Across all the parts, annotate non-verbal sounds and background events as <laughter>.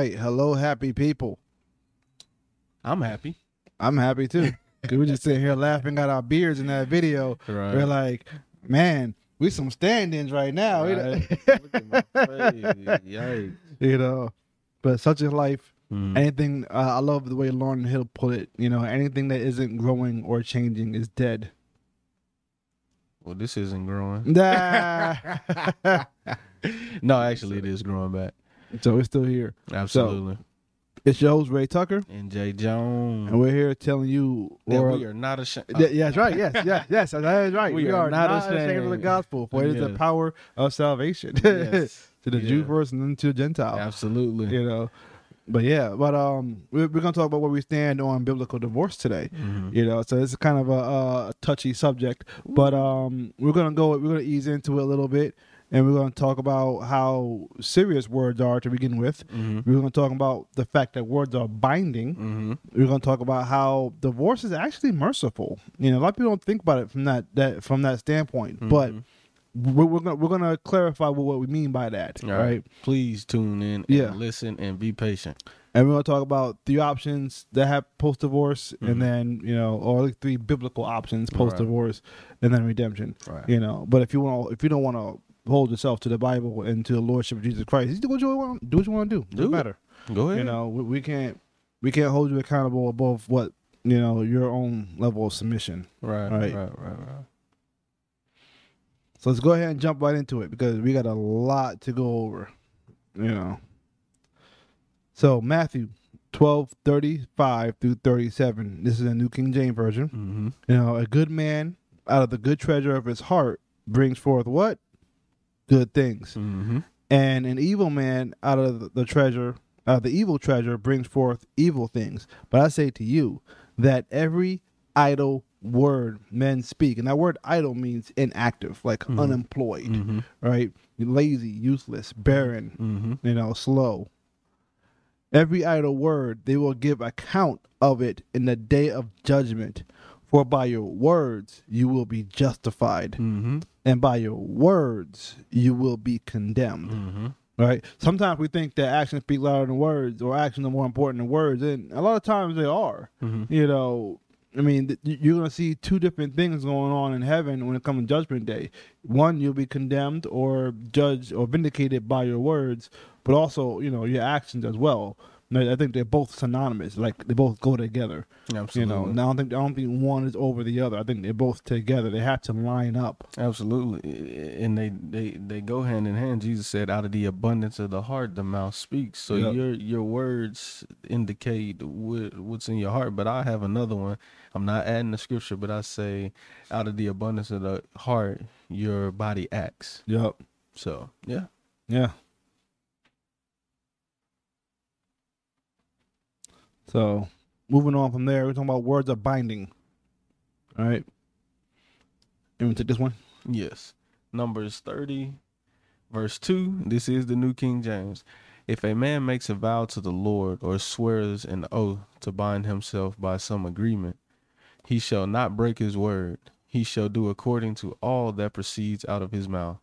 Right. Hello, happy people. I'm happy. I'm happy too. Cause <laughs> we just sitting here laughing at our beards in that video. Right. We're like, man, we some stand-ins right now. you know? Right. <laughs> Look at my face. Yikes. you know. But such is life. Mhm. Anything uh, I love the way Lauryn Hill put it. You know, anything that isn't growing or changing is dead. Well, this isn't growing. Nah. <laughs> No, actually, it is growing back. So we're still here. Absolutely. It's your host Ray Tucker, and Jay Jones. and we're here telling you. that or- we are not ashamed. Yeah, yeah, that's right. Yes, <laughs> yes, yes, that is right. We We, are are, not not, ashamed. of the gospel, for it is the power of salvation Yes. <laughs> to the Jew first and then to the Gentile. Absolutely. You know, but yeah, but um, we're, we're gonna talk about where we stand on biblical divorce today. Mhm. You know, so it's kind of a, a touchy subject, but um, we're gonna go. We're gonna ease into it a little bit, and we're gonna talk about how serious words are to begin with. Mhm. We're gonna talk about the fact that words are binding. Mhm. We're going to talk about how divorce is actually merciful. You know, a lot of people don't think about it from that that from that standpoint, but Mhm. we're, we're gonna we're gonna clarify what, what we mean by that, All right? right. Please tune in. Yeah. Listen and be patient. And we're gonna talk about three options that have post divorce, Mhm. and then you know, or like three biblical options post divorce, and then redemption. Right. You know, but if you want, if you don't want to hold yourself to the Bible and to the lordship of Jesus Christ, do what you want. Do what you want to do. Do it. matter. Go ahead. You know, we, we can't we can't hold you accountable above what you know your own level of submission. Right. Right. Right. Right. Right. So let's go ahead and jump right into it because we got a lot to go over. You know. So Matthew twelve thirty five through thirty seven. This is a New King James Version. Mm-hmm. You know, a good man out of the good treasure of his heart brings forth what? Good things. Mm-hmm. And an evil man out of the- treasure out of the evil treasure brings forth evil things. But I say to you that every idle word men speak, and that word idle means inactive, like Mhm. unemployed, Mm-hmm. right? Lazy, useless, barren, Mm-hmm. you know, slow. Every idle word they will give account of it in the day of judgment. For by your words you will be justified, Mm-hmm. and by your words you will be condemned Mm-hmm. right? Sometimes we think that actions speak louder than words, or actions are more important than words, and a lot of times they are. Mm-hmm. You know, I mean, th- you- you're gonna see two different things going on in heaven when it comes to Judgment Day. One, you'll be condemned or judged or vindicated by your words, but also, you know, your actions as well. I I think they're both synonymous, like they both go together. Absolutely. You know, and I don't think I don't think one is over the other. I think they're both together. They have to line up. Absolutely, and they they they go hand in hand. Jesus said, "Out of the abundance of the heart, the mouth speaks." So Yep. your your words indicate what, what's in your heart. But I have another one. I'm not adding the scripture, but I say, "Out of the abundance of the heart, your body acts." Yep. So yeah, Yeah. So, moving on from there, we're talking about words of binding. All right. To take this one? yes. Numbers thirty, verse two. This is the New King James. If a man makes a vow to the Lord or swears an oath to bind himself by some agreement, he shall not break his word. He shall do according to all that proceeds out of his mouth.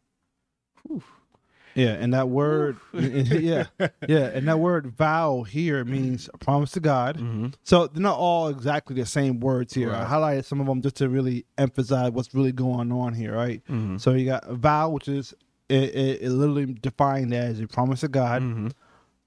Yeah, and that word, <laughs> yeah, yeah, and that word vow here means a promise to God. Mm-hmm. So they're not all exactly the same words here. I highlighted some of them just to really emphasize what's really going on here, right? Mm-hmm. So you got a vow, which is it, it, it literally defined as a promise to God. Mm-hmm.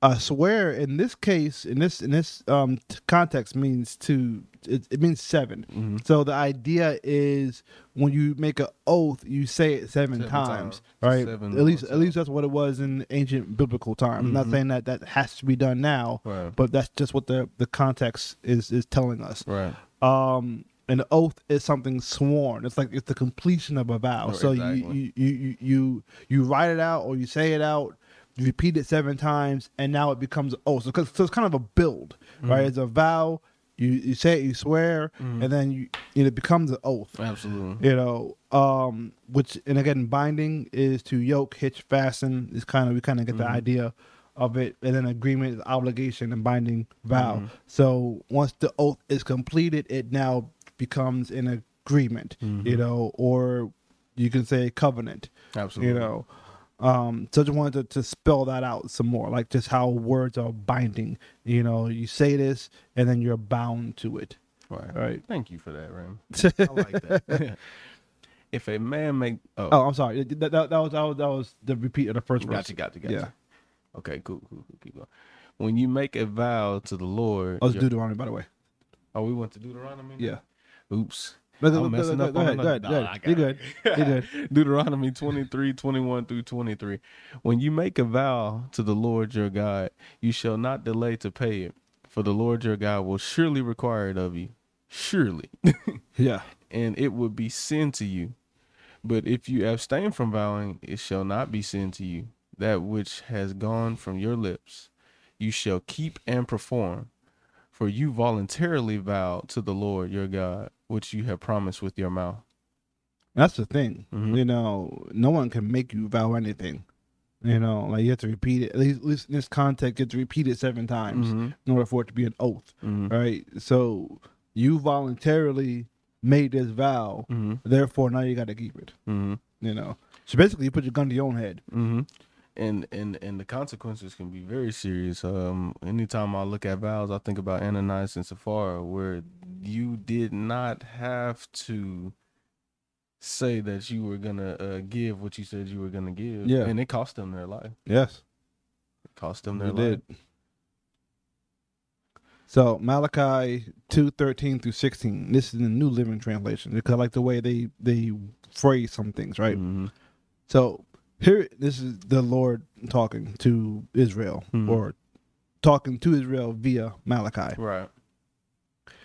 A swear in this case, in this in this um t- context means to it, it means 7 Mm-hmm. So the idea is when you make an oath, you say it seven, Seven times, times. right? Seven at least at least that's what it was in ancient biblical times. I'm not saying that that has to be done now, Right. but that's just what the the context is is telling us. Right. Um, an oath is something sworn. It's like it's the completion of a vow. So exactly. you, you you you you write it out or you say it out. You repeat it seven times, and now it becomes an oath. So, 'cause- so it's kind of a build, right? Mm. It's a vow. You you say it, you swear, mm. and then you it becomes an oath. Absolutely. You know, um, which and again, binding is to yoke, hitch, fasten. Is kind of we kind of get the mm-hmm. idea of it, and then agreement is obligation and binding vow. Mm-hmm. So once the oath is completed, it now becomes an agreement. You mm-hmm. know, or you can say covenant. Absolutely. You know. Um, so I just wanted to, to spell that out some more, like just how words are binding. You know, you say this and then you're bound to it. Right. Right. Thank you for that, Ram. <laughs> I like that. <laughs> if a man make oh, Oh, I'm sorry. That, that, that was that was that was the repeat of the first verse. gotcha, gotcha, gotcha. Yeah. Okay, cool, cool, cool. Keep going. When you make a vow to the Lord, Oh, it's Deuteronomy, by the way. oh, we went to Deuteronomy. Yeah. Oops. But I'm go, messing go, up go ahead, go ahead, go ahead. You're good. You're good. <laughs> Deuteronomy 23, 21 through 23. When you make a vow to the Lord your God, you shall not delay to pay it, for the Lord your God will surely require it of you. Surely. <laughs> Yeah. and it would be sin to you. But if you abstain from vowing, it shall not be sin to you. That which has gone from your lips, you shall keep and perform. For you voluntarily vowed to the Lord your God, which you have promised with your mouth. That's the thing. Mhm. You know, no one can make you vow anything. You know, like you have to repeat it. At least, at least in this context, you have to repeat it seven times Mhm. in order for it to be an oath, Mhm. right? So you voluntarily made this vow, Mhm. therefore now you got to keep it. Mhm. You know, so basically you put your gun to your own head. And and and the consequences can be very serious. Um, anytime I look at vows, I think about Ananias and Sapphira, where you did not have to say that you were gonna uh, give what you said you were gonna give. Yeah. and it cost them their life. Yes, It cost them their it life. did. So Malachi two thirteen through sixteen. This is the New Living Translation because I like the way they they phrase some things, right? Mhm. So here, this is the Lord talking to Israel, Mhm. or talking to Israel via Malachi. Right.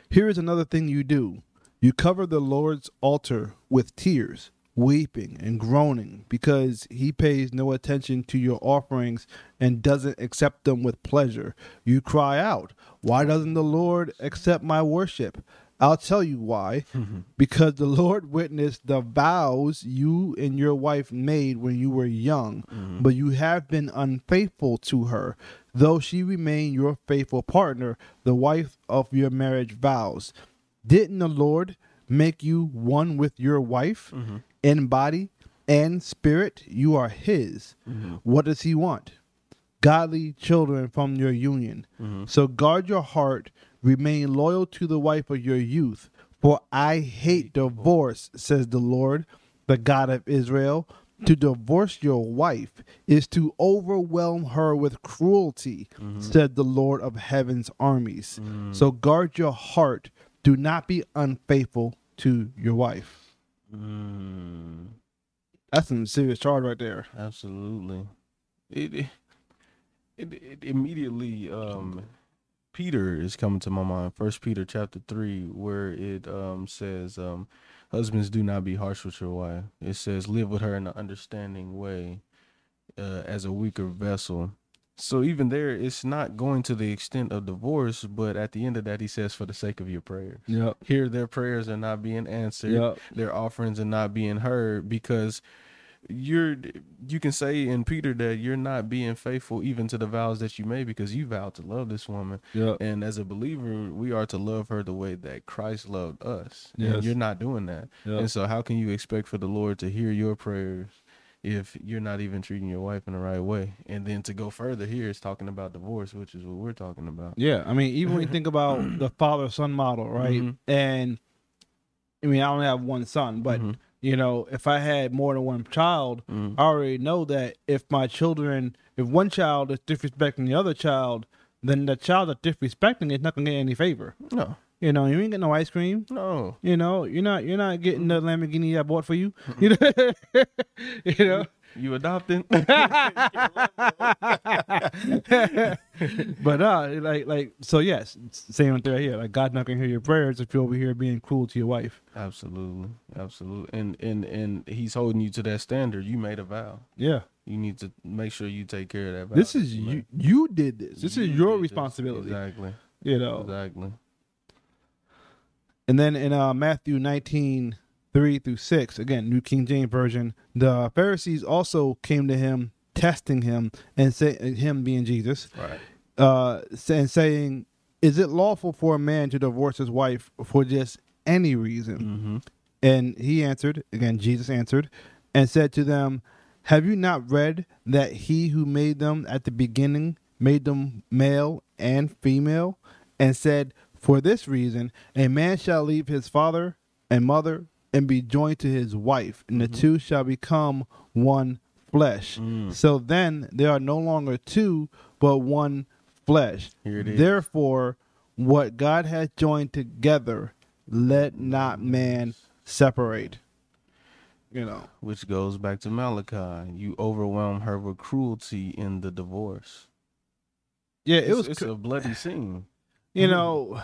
Here is another thing you do: you cover the Lord's altar with tears, weeping and groaning, because He pays no attention to your offerings and doesn't accept them with pleasure. You cry out, "Why doesn't the Lord accept my worship?" I'll tell you why. Mm-hmm. Because the Lord witnessed the vows you and your wife made when you were young, mm-hmm. but you have been unfaithful to her, though she remained your faithful partner, the wife of your marriage vows. Didn't the Lord make you one with your wife mm-hmm. in body and spirit? You are His. What does He want? Godly children from your union. So guard your heart, remain loyal to the wife of your youth. For I hate divorce, says the Lord, the God of Israel. To divorce your wife is to overwhelm her with cruelty, said the Lord of heaven's armies. So guard your heart. Do not be unfaithful to your wife. Mm, That's some serious charge right there. absolutely. It it it immediately um Peter is coming to my mind. First Peter chapter three, where it um says um husbands do not be harsh with your wife. It says live with her in an understanding way, uh, as a weaker vessel. So even there, it's not going to the extent of divorce, but at the end of that, he says, for the sake of your prayers. Yep. Here, their prayers are not being answered. Yep. Their offerings are not being heard because you're you can say in Peter that you're not being faithful even to the vows that you made because you vowed to love this woman. Yep. And as a believer, we are to love her the way that Christ loved us. Yes. And you're not doing that. Yep. And so how can you expect for the Lord to hear your prayers if you're not even treating your wife in the right way? And then to go further here is talking about divorce, which is what we're talking about. Yeah, I mean, even when you think about <clears throat> the father son model, right? Mhm. And I mean, I only have one son, but Mhm. You know, if I had more than one child, Mm. I already know that if my children, if one child is disrespecting the other child, then the child that's disrespecting is not gonna get any favor. No, You know, you ain't getting no ice cream. no. You know, you're not you're not getting the Lamborghini I bought for you. <laughs> You know, <laughs> you know. You adopting? <laughs> but uh, like like so yes, same thing right here. Like God not gonna hear your prayers if you're over here being cruel to your wife. absolutely, absolutely. And and and he's holding you to that standard. You made a vow. Yeah, You need to make sure you take care of that vow. this is you you. made. You did this. This is your did this. responsibility. Exactly. You know. Exactly. And then in uh, Matthew 19, 3 through 6, again, New King James Version, the Pharisees also came to him, testing him, and say, him being Jesus, Right. uh, and saying, Is it lawful for a man to divorce his wife for just any reason? Mm-hmm. And he answered, again, Jesus answered, and said to them, Have you not read that he who made them at the beginning made them male and female, and said, For this reason, a man shall leave his father and mother and be joined to his wife, and the two shall become one flesh. Mm. So then they are no longer two, but one flesh. Here it is. Therefore, what God has joined together, let not man separate. You know. Which goes back to Malachi. You overwhelm her with cruelty in the divorce. Yeah, It's, it was. it's a bloody scene. you know,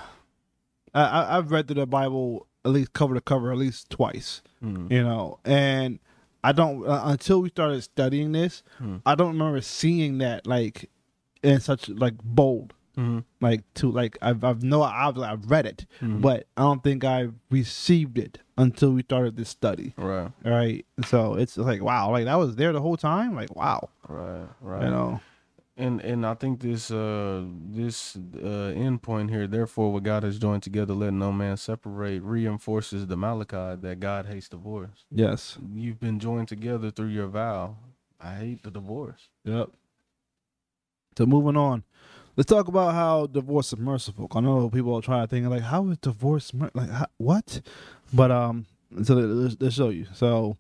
I, I I've read through the Bible at least cover to cover at least twice. Mm. You know, and I don't uh, until we started studying this, Hmm. I don't remember seeing that like in such like bold. Mm-hmm. Like to like I've I've no I've I've read it, Mhm. but I don't think I received it until we started this study. Right. All right, so it's like wow, like that was there the whole time. Like wow, Right. Right. you know. And and I think this uh this uh end point here, therefore what God has joined together, let no man separate, reinforces the Malachi that God hates divorce. Yes. You've been joined together through your vow. I hate the divorce. Yep. So moving on, let's talk about how divorce is merciful. I know people are trying to think like, how is divorce mer- like how, what? But um, so let's, let's show you. So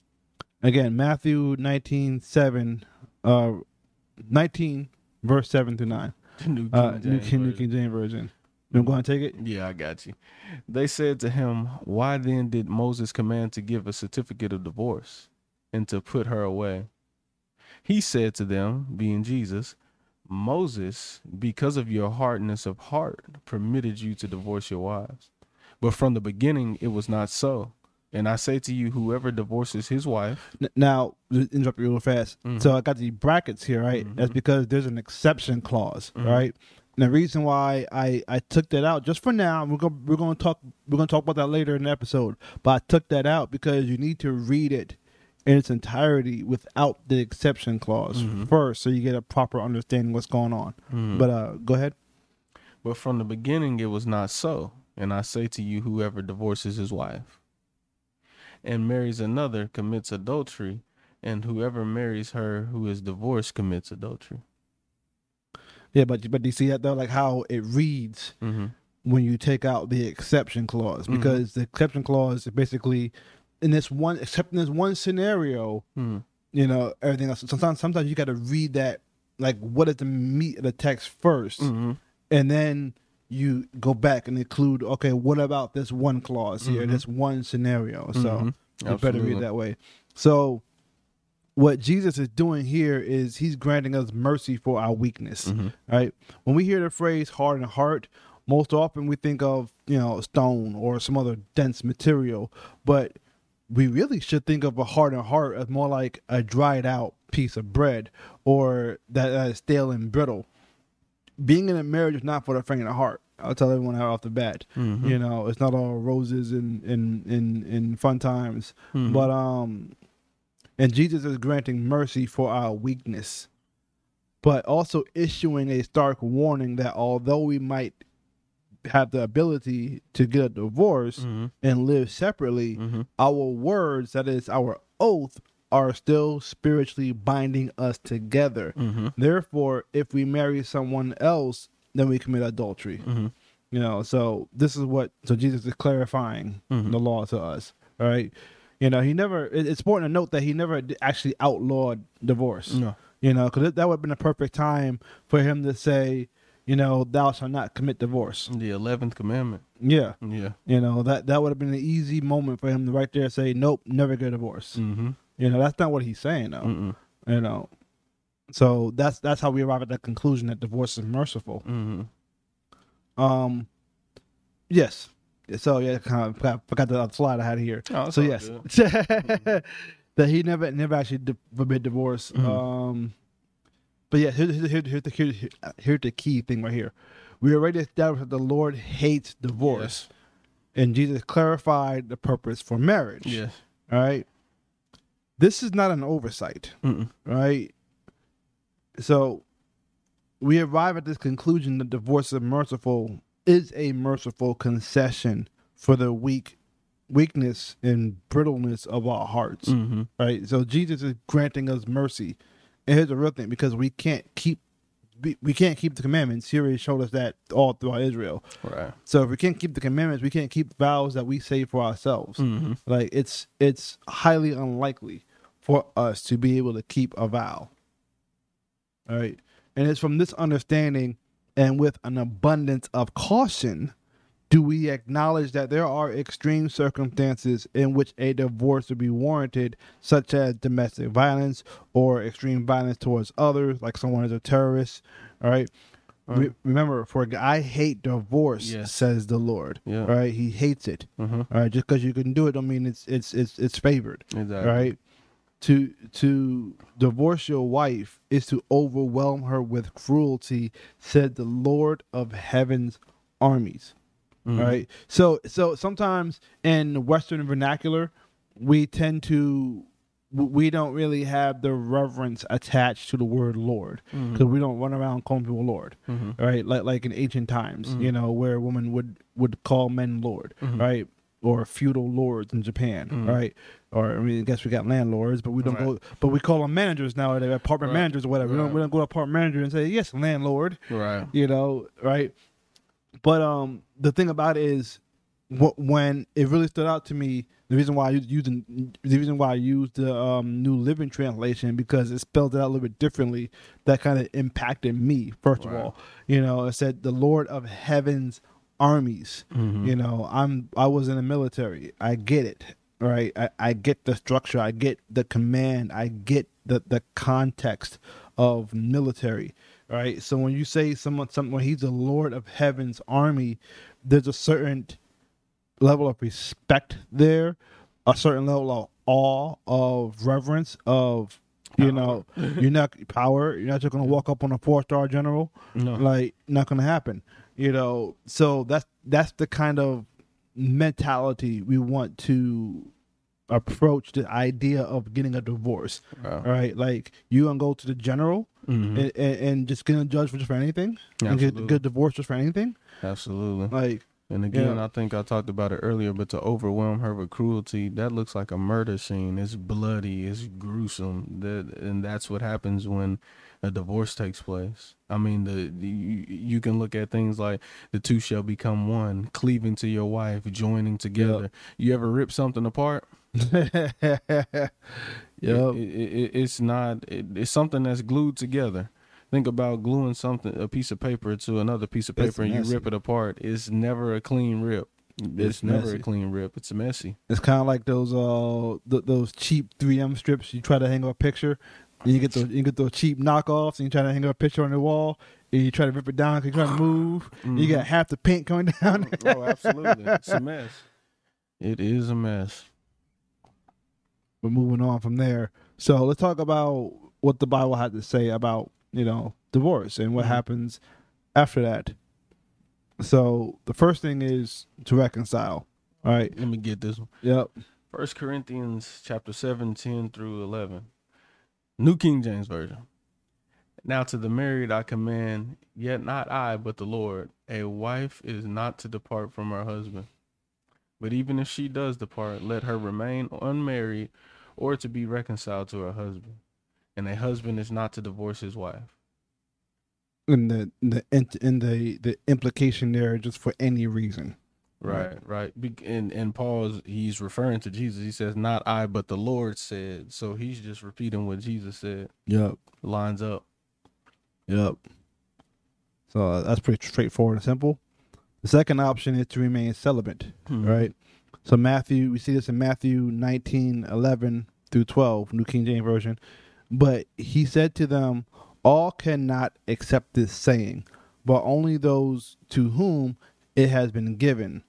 again, Matthew nineteen seven, uh, nineteen verse seven through nine. The New King Uh, New James King New Version. King James version. You going to take it? Yeah, I got you. They said to him, Why then did Moses command to give a certificate of divorce and to put her away? He said to them, being Jesus, Moses, because of your hardness of heart, permitted you to divorce your wives. But from the beginning, it was not so. And I say to you, whoever divorces his wife, N- Now, interrupt you real fast. Mhm. So I got the brackets here, right? That's Mhm. because there's an exception clause, Mhm. right? And the reason why I, I took that out just for now, we're gonna we're gonna talk we're gonna talk about that later in the episode. But I took that out because you need to read it in its entirety without the exception clause Mhm. first, so you get a proper understanding what's going on. But uh, go ahead. But from the beginning it was not so. And I say to you, whoever divorces his wife and marries another commits adultery, and whoever marries her who is divorced commits adultery. Yeah, but but do you see that though, like how it reads Mm-hmm. when you take out the exception clause Mhm. because the exception clause is basically in this one except in this one scenario Mm-hmm. you know everything else sometimes sometimes you got to read that like what is the meat of the text 1st Mm-hmm. and then you go back and include okay what about this one clause here Mhm. this one scenario so Mhm. you better read that way so what jesus is doing here is he's granting us mercy for our weakness Mhm. right? When we hear the phrase hardened heart, most often we think of, you know, stone or some other dense material, but we really should think of a hardened heart as more like a dried out piece of bread or that, that is stale and brittle. Being in a marriage is not for the faint of heart. I'll tell everyone that off the bat. Mhm. You know, it's not all roses and and and, and fun times. Mhm. But um and Jesus is granting mercy for our weakness, but also issuing a stark warning that although we might have the ability to get a divorce Mhm. and live separately, Mhm. our words, that is our oath, are still spiritually binding us together. Mhm. Therefore, if we marry someone else, then we commit adultery. Mhm. You know, so this is what so Jesus is clarifying Mhm. the law to us. All right. You know, he never. it- It's important to note that he never actually outlawed divorce. No. You know, because that would have been a perfect time for him to say, you know, thou shalt not commit divorce. The eleventh commandment. Yeah. Yeah. You know that that would have been an easy moment for him to right there say, "Nope, never get a divorce." Mm-hmm. You know, that's not what he's saying though. Mm-mm. You know, so that's that's how we arrive at that conclusion that divorce is merciful. Mm-hmm. Um, yes. So yeah, kind of forgot, forgot the other slide I had here. Oh, so yes, <laughs> that he never never actually di- forbid divorce. Mhm. Um, but yeah, here's, here's, here's, here's, the, here's, here's the key thing right here. We already established that the Lord hates divorce, and Jesus clarified the purpose for marriage. Yes. All right. This is not an oversight, Mm-mm. right? So we arrive at this conclusion that divorce is merciful is a merciful concession for the weak weakness and brittleness of our hearts. Mm-hmm. Right? So Jesus is granting us mercy. And here's the real thing, because we can't keep we, can't keep the commandments. He already showed us that all throughout Israel. Right. So if we can't keep the commandments, we can't keep vows that we say for ourselves. Mm-hmm. Like it's it's highly unlikely for us to be able to keep a vow. All right. And it's from this understanding and with an abundance of caution do we acknowledge that there are extreme circumstances in which a divorce would be warranted, such as domestic violence or extreme violence towards others, like someone is a terrorist. All right. Re- remember, for I hate divorce, Yes. says the Lord. Yeah. All right. He hates it. Mm-hmm. All right, just because you can do it, don't mean it's it's it's it's favored. Exactly. Right? To to divorce your wife is to overwhelm her with cruelty, said the Lord of Heaven's armies. Mhm. All right. So so sometimes in Western vernacular, we tend to we don't really have the reverence attached to the word Lord because we don't run around calling people Lord Mhm. right? Like like in ancient times, Mhm. you know, where a woman would would call men lord, Mhm. right? Or feudal lords in Japan, Mhm. right? Or I mean, I guess we got landlords, but we don't Right. go. But we call them managers now. They're apartment Right. managers or whatever. We don't we don't go to apartment manager and say yes, landlord. Right. You know, right? But um, the thing about it is, wh- when it really stood out to me, the reason why I used using the reason why I used the um, New Living Translation because it spelled it out a little bit differently. That kind of impacted me. First of all, you know, it said the Lord of Heaven's armies. Mhm. You know, I'm I was in the military. I get it. Right. I, I get the structure. I get the command. I get the, the context of military. Right. So when you say someone something when he's the Lord of Heaven's army, there's a certain level of respect there, a certain level of awe, of reverence, of you know, you're not power. You're not just gonna walk up on a four star general No. like not gonna happen you know so that's that's the kind of mentality we want to approach the idea of getting a divorce all right like you gonna go to the general Mhm. and, and, and just get a judge for just for anything and get, Absolutely. get a divorce just for anything Absolutely. like And again, Yeah. I think I talked about it earlier, but to overwhelm her with cruelty, that looks like a murder scene. It's bloody, it's gruesome. That and that's what happens when a divorce takes place. I mean, the, the you, you can look at things like the two shall become one, cleaving to your wife, joining together. You ever rip something apart? yep <laughs> It, it, it, it's not. It, it's something that's glued together. Think about gluing something, a piece of paper to another piece of It's paper, and you rip it apart. It's never a clean rip. It's, It's never messy. a clean rip. It's messy. it's kind of like those uh th- those cheap 3m strips you try to hang up a picture and you get those you get those cheap knockoffs and you try to hang up a picture on the wall and you try to rip it down because you're trying to move <sighs> you got half the paint coming <laughs> down oh, absolutely. It's a mess. It is a mess. but moving on from there. So let's talk about what the Bible had to say about you know divorce and what Mhm. happens after that. So the first thing is to reconcile. All right. Let me get this one. Yep. First Corinthians chapter 7, 10 through 11. New King James Version. Now to the married I command, yet not I, but the Lord, a wife is not to depart from her husband. But even if she does depart, let her remain unmarried or to be reconciled to her husband. And a husband is not to divorce his wife. And the the in, in the the implication there just for any reason. Right, right. And and Paul's he's referring to Jesus. He says, "Not I, but the Lord said." So he's just repeating what Jesus said. Yep. Lines up. Yep. So uh, that's pretty straightforward and simple. The second option is to remain celibate, Mhm. right? So Matthew, we see this in Matthew 19, 11 through 12, New King James Version. But he said to them, All cannot accept this saying, but only those to whom it has been given.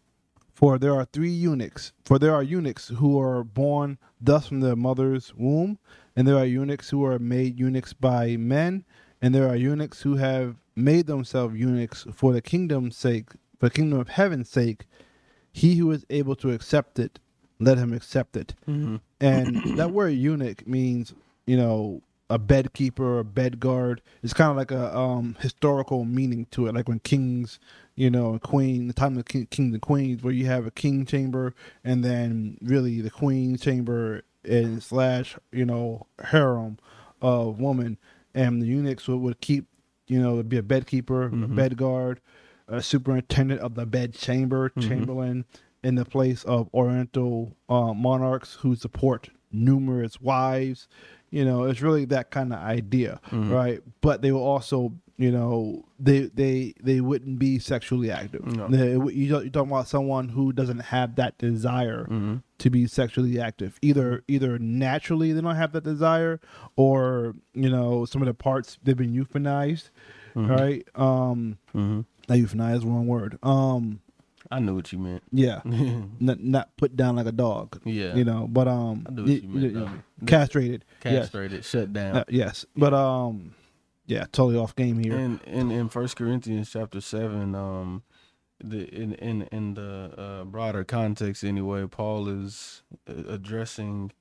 For there are three eunuchs, for there are eunuchs who are born thus from their mother's womb, and there are eunuchs who are made eunuchs by men, and there are eunuchs who have made themselves eunuchs for the kingdom's sake, for the kingdom of heaven's sake. He who is able to accept it, let him accept it. Mm-hmm. And that word eunuch means, you know, a bed keeper or a bed guard. It's kind of like a um, historical meaning to it, like when kings, you know, queen, the time of king, kings and queens, where you have a king chamber and then really the queen chamber and slash, you know, harem of woman. And the eunuchs would, would keep, you know, would be a bed keeper, a Mhm. bed guard, a superintendent of the bed chamber, Mhm. chamberlain, in the place of Oriental uh, monarchs who support numerous wives. You know, it's really that kind of idea, Mhm. right? But they will also, you know, they they they wouldn't be sexually active. No. They- you you're talking about someone who doesn't have that desire Mm-hmm. to be sexually active. Either either naturally they don't have that desire, or you know, some of the parts they've been euthanized, Mhm. right? Um, Mm-hmm. not euthanized, is wrong word. Um, I knew what you meant. yeah, <laughs> not not put down like a dog. yeah. You know, but um, I knew what you meant, though. castrated. Yes. Castrated, shut down. Uh, yes, but um, yeah, totally off game here. in in in First Corinthians chapter seven, um, the in in in the uh, broader context anyway, Paul is uh, addressing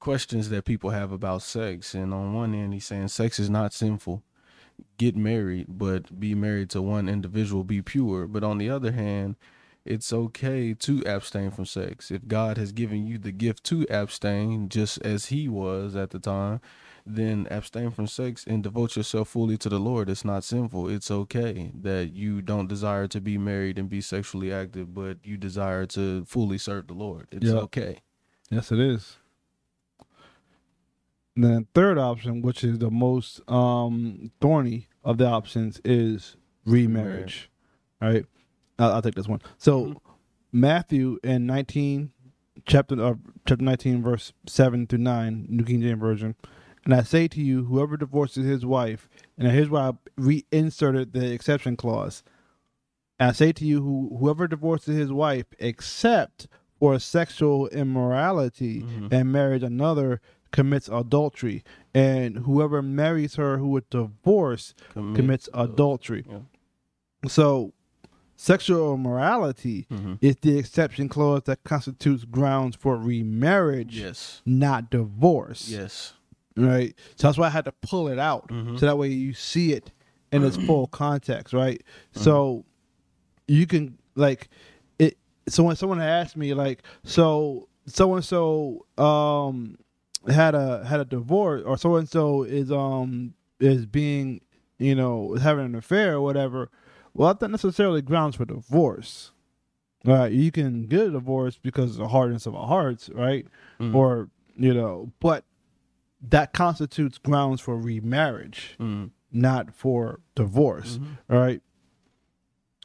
questions that people have about sex, and on one end, he's saying sex is not sinful. Get married, but be married to one individual, be pure. But on the other hand, it's okay to abstain from sex. If God has given you the gift to abstain, just as He was at the time, then abstain from sex and devote yourself fully to the Lord. It's not sinful. It's okay that you don't desire to be married and be sexually active, but you desire to fully serve the Lord. It's Yeah. okay. Yes, it is. And then third option, which is the most um thorny of the options, is remarriage. Right? I'll, I'll take this one. So Mhm. Matthew in nineteen chapter uh, chapter nineteen verse seven through nine, New King James Version. And I say to you, whoever divorces his wife, and here's why I reinserted the exception clause. And I say to you, who whoever divorces his wife, except for sexual immorality Mhm. and marries another, commits adultery. And whoever marries her who would divorce Commit commits adultery. adultery. Yeah. So, sexual immorality Mhm. is the exception clause that constitutes grounds for remarriage, Yes. not divorce. Yes. Right. So that's why I had to pull it out, Mhm. so that way you see it in its full <clears throat> context. Right. Mm-hmm. So you can like it. So when someone asked me like, so so and so um had a had a divorce, or so and so is um is being you know having an affair or whatever. Well, that's not necessarily grounds for divorce. Right. You can get a divorce because of the hardness of our hearts, right? Mhm. Or you know, but that constitutes grounds for remarriage, Mhm. not for divorce. Mhm. All right.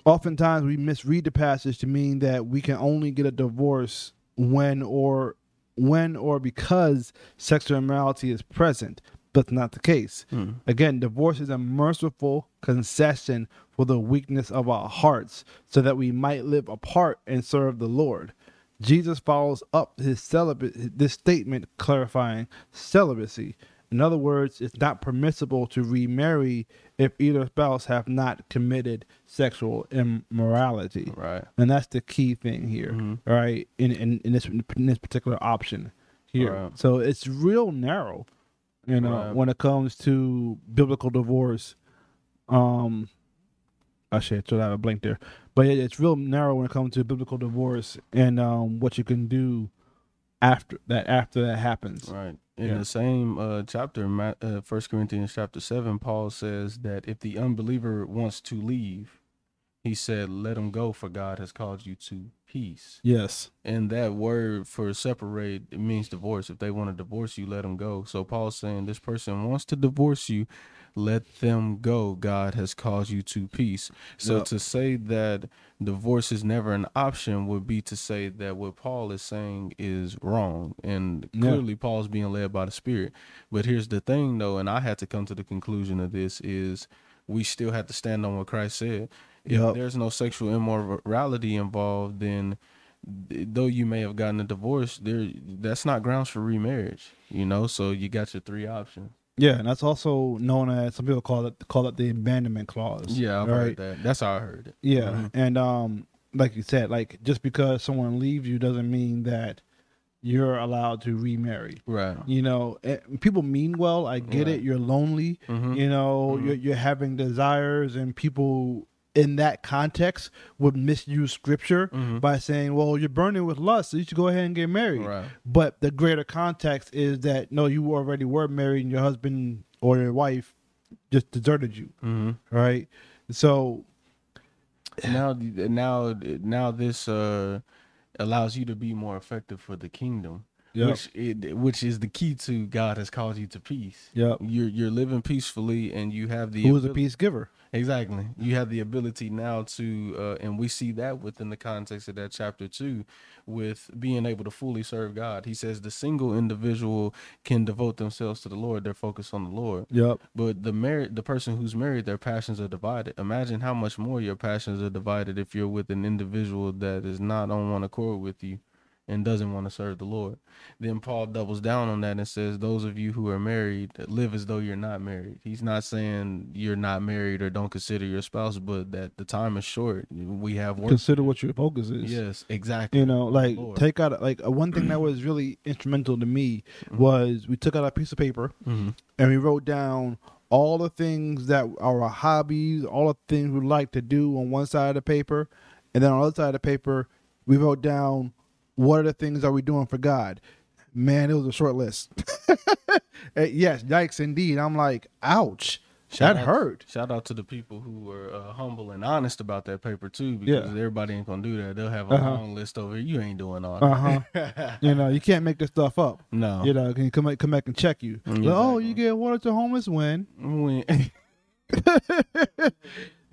Oftentimes we misread the passage to mean that we can only get a divorce when or when or because sexual immorality is present. That's not the case. Mhm. Again, divorce is a merciful concession for the weakness of our hearts so that we might live apart and serve the Lord. Jesus follows up his celibate this statement clarifying celibacy. In other words, it's not permissible to remarry if either spouse have not committed sexual immorality. Right. And that's the key thing here, Mhm. all right? In, in in this in this particular option here. Right. So it's real narrow, you know, Right. when it comes to biblical divorce. Um, I should have a blank there, but it, it's real narrow when it comes to biblical divorce and um what you can do after that after that happens. Right. In Yeah. the same uh, chapter, uh, First Corinthians chapter seven, Paul says that if the unbeliever wants to leave, he said, "Let him go, for God has called you to peace." Yes. And that word for separate it means divorce. If they want to divorce you, let them go. So Paul's saying this person wants to divorce you, let them go. God has called you to peace. So Yep. to say that divorce is never an option would be to say that what Paul is saying is wrong. And clearly Paul's being led by the Spirit. But here's the thing though, and I had to come to the conclusion of this is we still have to stand on what Christ said. If Yep. there's no sexual immorality involved, then though you may have gotten a divorce, there that's not grounds for remarriage. You know, so you got your three options. Yeah, and that's also known as some people call it call it the abandonment clause. Yeah, I've right? heard that. That's how I heard it. Yeah, Mhm. and um, like you said, like just because someone leaves you doesn't mean that you're allowed to remarry. Right. You know, eh, people mean well. I get Right. it. You're lonely. Mhm. You know, Mhm. you're, you're having desires, and people in that context would misuse scripture Mhm. by saying, "Well, you're burning with lust, so you should go ahead and get married." Right. But the greater context is that no, you already were married, and your husband or your wife just deserted you, hmm right? So Now, now, now, this uh allows you to be more effective for the kingdom, Yep. which it, which is the key to God has called you to peace. Yeah, You're you're living peacefully, and you have the who is a peace giver? Exactly. You have the ability now to, uh, and we see that within the context of that chapter two, with being able to fully serve God. He says the single individual can devote themselves to the Lord; they're focused on the Lord. Yep. But the married, the person who's married, their passions are divided. Imagine how much more your passions are divided if you're with an individual that is not on one accord with you and doesn't want to serve the Lord. Then Paul doubles down on that and says, Those of you who are married live as though you're not married. He's not saying you're not married or don't consider your spouse, but that the time is short. We have work. Consider what your focus is. Yes, exactly. You know, like Lord. take out like uh, one thing that was really instrumental to me Mm-hmm. was we took out a piece of paper hmm and we wrote down all the things that are our hobbies, all the things we like to do on one side of the paper, and then on the other side of the paper we wrote down what are the things are we're doing for God. Man, it was a short list. <laughs> Eh, yes, yikes indeed. I'm like, ouch, Shout that out- hurt. Shout out to the people who were uh, humble and honest about that paper too, because Yeah. everybody ain't gonna do that. They'll have a Uh-huh. long list over. You ain't doing all Uh that. huh. <laughs> you know, you can't make this stuff up. no. You know, can you come come back and check you? Like, oh, you get water to homeless when When- <laughs>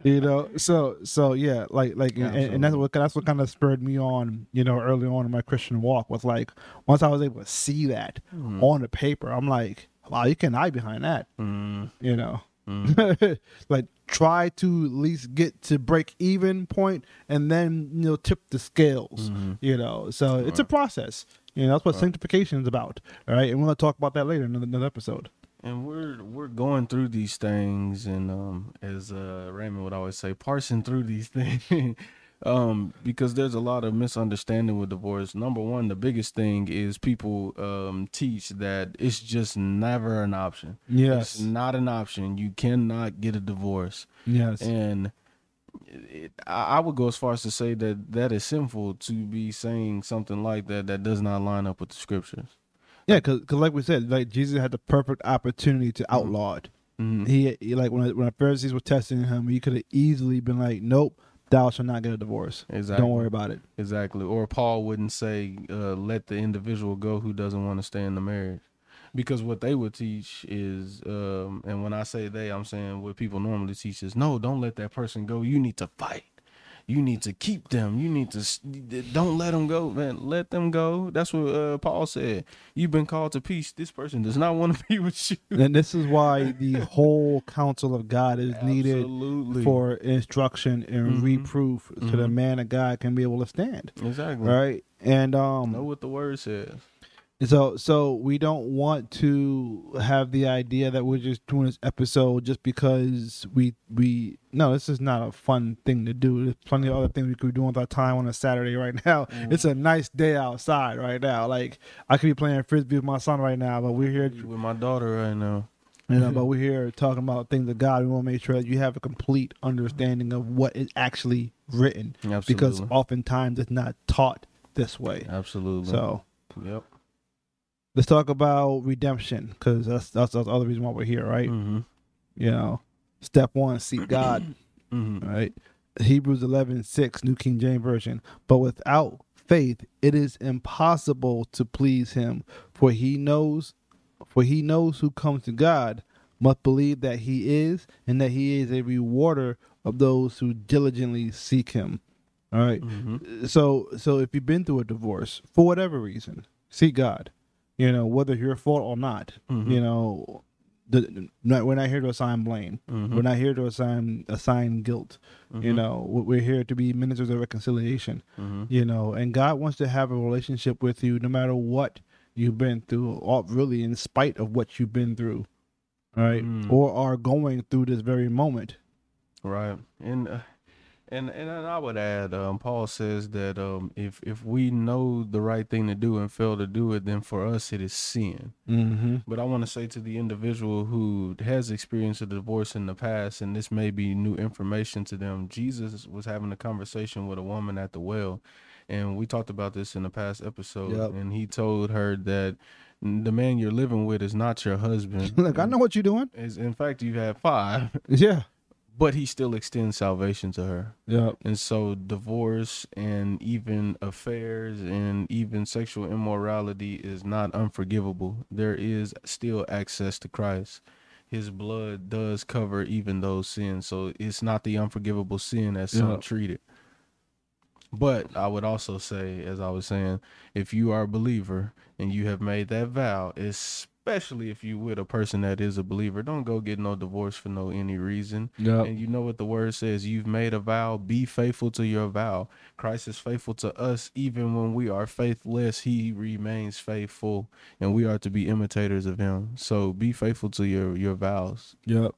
you know. So so yeah, like like and, and that's what that's what kind of spurred me on. You know, early on in my Christian walk was like once I was able to see that Mhm. on the paper, I'm like, wow, you can hide behind that. Mm, You know. mm. <laughs> like try to at least get to break even point and then you know tip the scales Mhm. you know so it's a process you know that's what sanctification is about all right and we're going to talk about that later in another, another episode and we're we're going through these things, and um, as uh, Raymond would always say, parsing through these <laughs> things. Um, because there's a lot of misunderstanding with divorce. Number one, the biggest thing is people um teach that it's just never an option. yes It's not an option. You cannot get a divorce. yes And it, I I would go as far as to say that that is sinful to be saying something like that that does not line up with the scriptures. Yeah because like we said like jesus had the perfect opportunity to outlaw it Mhm. he, he like when when the pharisees were testing him he could have easily been like nope thou shalt not get a divorce Exactly. don't worry about it Exactly. Or Paul wouldn't say, uh, "Let the individual go who doesn't want to stay in the marriage," because what they would teach is, um, and when I say they, I'm saying what people normally teach is, no, don't let that person go. You need to fight. You need to keep them. You need to don't let them go, man. Let them go. That's what uh, Paul said. You've been called to peace. This person does not want to <laughs> be with you. and this is why the whole counsel of god is needed Absolutely. for instruction and Mhm. reproof so the man of God can be able to stand. exactly. Right? And um Know what the word says. So so we don't want to have the idea that we're just doing this episode just because we we no, this is not a fun thing to do. There's plenty of other things we could be doing with our time on a Saturday right now. Mm-hmm. It's a nice day outside right now. Like I could be playing frisbee with my son right now, but we're here With my daughter right now. You know, <laughs> but we're here talking about things of God. We want to make sure that you have a complete understanding of what is actually written, Absolutely. because oftentimes it's not taught this way. Absolutely. So Yep. Let's talk about redemption, because that's, that's that's the other reason why we're here, right? Mm-hmm. You know, step one, seek God, <clears throat> Mm-hmm. right? Hebrews 11, 6, New King James Version. But without faith, it is impossible to please him, for he knows, for he knows who comes to God must believe that he is, and that he is a rewarder of those who diligently seek him. All right? Mm-hmm. So, so if you've been through a divorce for whatever reason, seek God. You know, whether your fault or not. Mhm. You know, the, not, we're not here to assign blame. Mhm. We're not here to assign assign guilt. You Mhm. know, we- we're here to be ministers of reconciliation. Mhm. You know, and God wants to have a relationship with you no matter what you've been through, or really in spite of what you've been through, right? Mm. Or are going through this very moment. Right, and uh, and and I would add, um, Paul says that um, if if we know the right thing to do and fail to do it, then for us it is sin. Mm-hmm. But I want to say to the individual who has experienced a divorce in the past, and this may be new information to them, Jesus was having a conversation with a woman at the well, and we talked about this in the past episode, Yep. and he told her that the man you're living with is not your husband. <laughs> Look, I know what you're doing. Is in fact you have five, Yeah. But he still extends salvation to her. Yeah. And so divorce and even affairs and even sexual immorality is not unforgivable. There is still access to Christ. His blood does cover even those sins. So it's not the unforgivable sin as some Yeah. treat it. But I would also say, as I was saying, if you are a believer and you have made that vow, especially if you with a person that is a believer, don't go get no divorce for no any reason. Yeah. And you know what the word says? You've made a vow, be faithful to your vow. Christ is faithful to us even when we are faithless, he remains faithful and we are to be imitators of him. So be faithful to your your vows. Yep.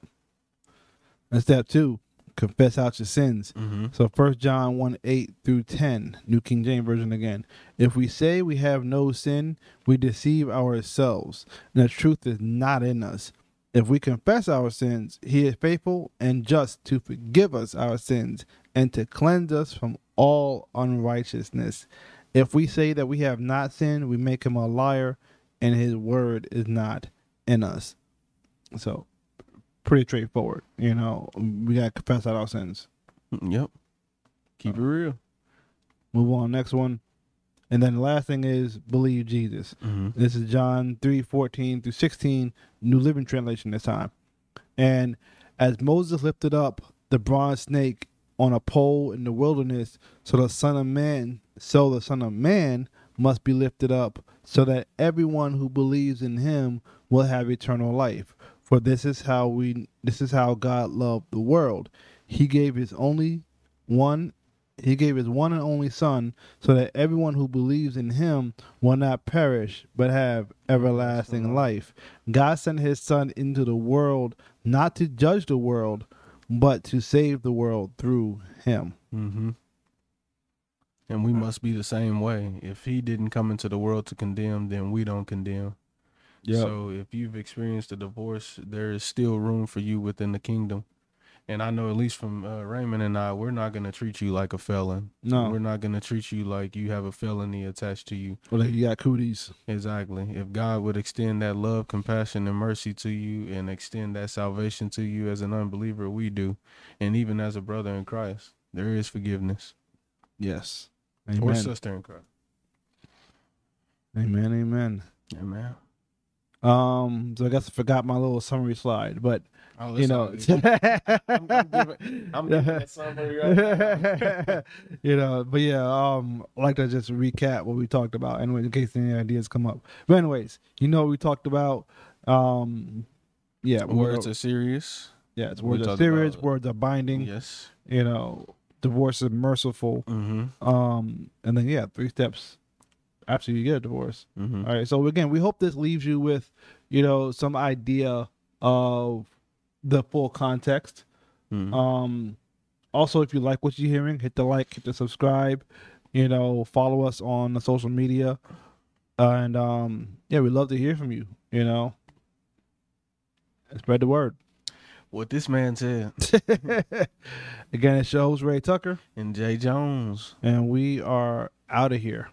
And step two, confess out your sins. Mm-hmm. So First John 1 8 through 10, New King James Version again. If we say we have no sin, we deceive ourselves, and the truth is not in us. If we confess our sins, he is faithful and just to forgive us our sins and to cleanse us from all unrighteousness. If we say that we have not sinned, we make him a liar, and his word is not in us. So, pretty straightforward. You know, we got to confess out our sins. Yep. Keep it real. Move on, next one. And then the last thing is believe Jesus. Mm-hmm. This is John 3 14 through 16, New Living Translation this time. And as Moses lifted up the bronze snake on a pole in the wilderness, so the Son of Man, so the Son of Man must be lifted up, so that everyone who believes in him will have eternal life. For this is how we this is how God loved the world. He gave his only one he gave his one and only son so that everyone who believes in him will not perish but have everlasting life. God sent his son into the world not to judge the world but to save the world through him. Mm-hmm. And we must be the same way. If he didn't come into the world to condemn, then we don't condemn. So if you've experienced a divorce, there is still room for you within the kingdom. And I know at least from uh, Raymond and I, we're not going to treat you like a felon. No. We're not going to treat you like you have a felony attached to you. Well, like you got cooties. Exactly. If God would extend that love, compassion, and mercy to you and extend that salvation to you as an unbeliever, we do. And even as a brother in Christ, there is forgiveness. Yes. Or sister in Christ. Amen. Amen. Amen. Um, so I guess I forgot my little summary slide, but Oh, you know. I'm, I'm giving, I'm giving summary right <laughs> you know, but yeah, um, I like to just recap what we talked about, anyway, in case any ideas come up. But anyways, you know, we talked about, um, yeah, Words we're- serious. yeah, it's words are serious, about- words are binding. Yes. You know, divorce is merciful. Mm-hmm. Um, and then yeah, three steps after you get a divorce. Mm-hmm. All right. So again, we hope this leaves you with, you know, some idea of the full context. Mm-hmm. Um, also, if you like what you're hearing, hit the like, hit the subscribe. You know, follow us on the social media, and um, yeah, we'd love to hear from you. You know, spread the word. what this man said. <laughs> Again, it's your host Ray Tucker, And Jay Jones. and we are out of here.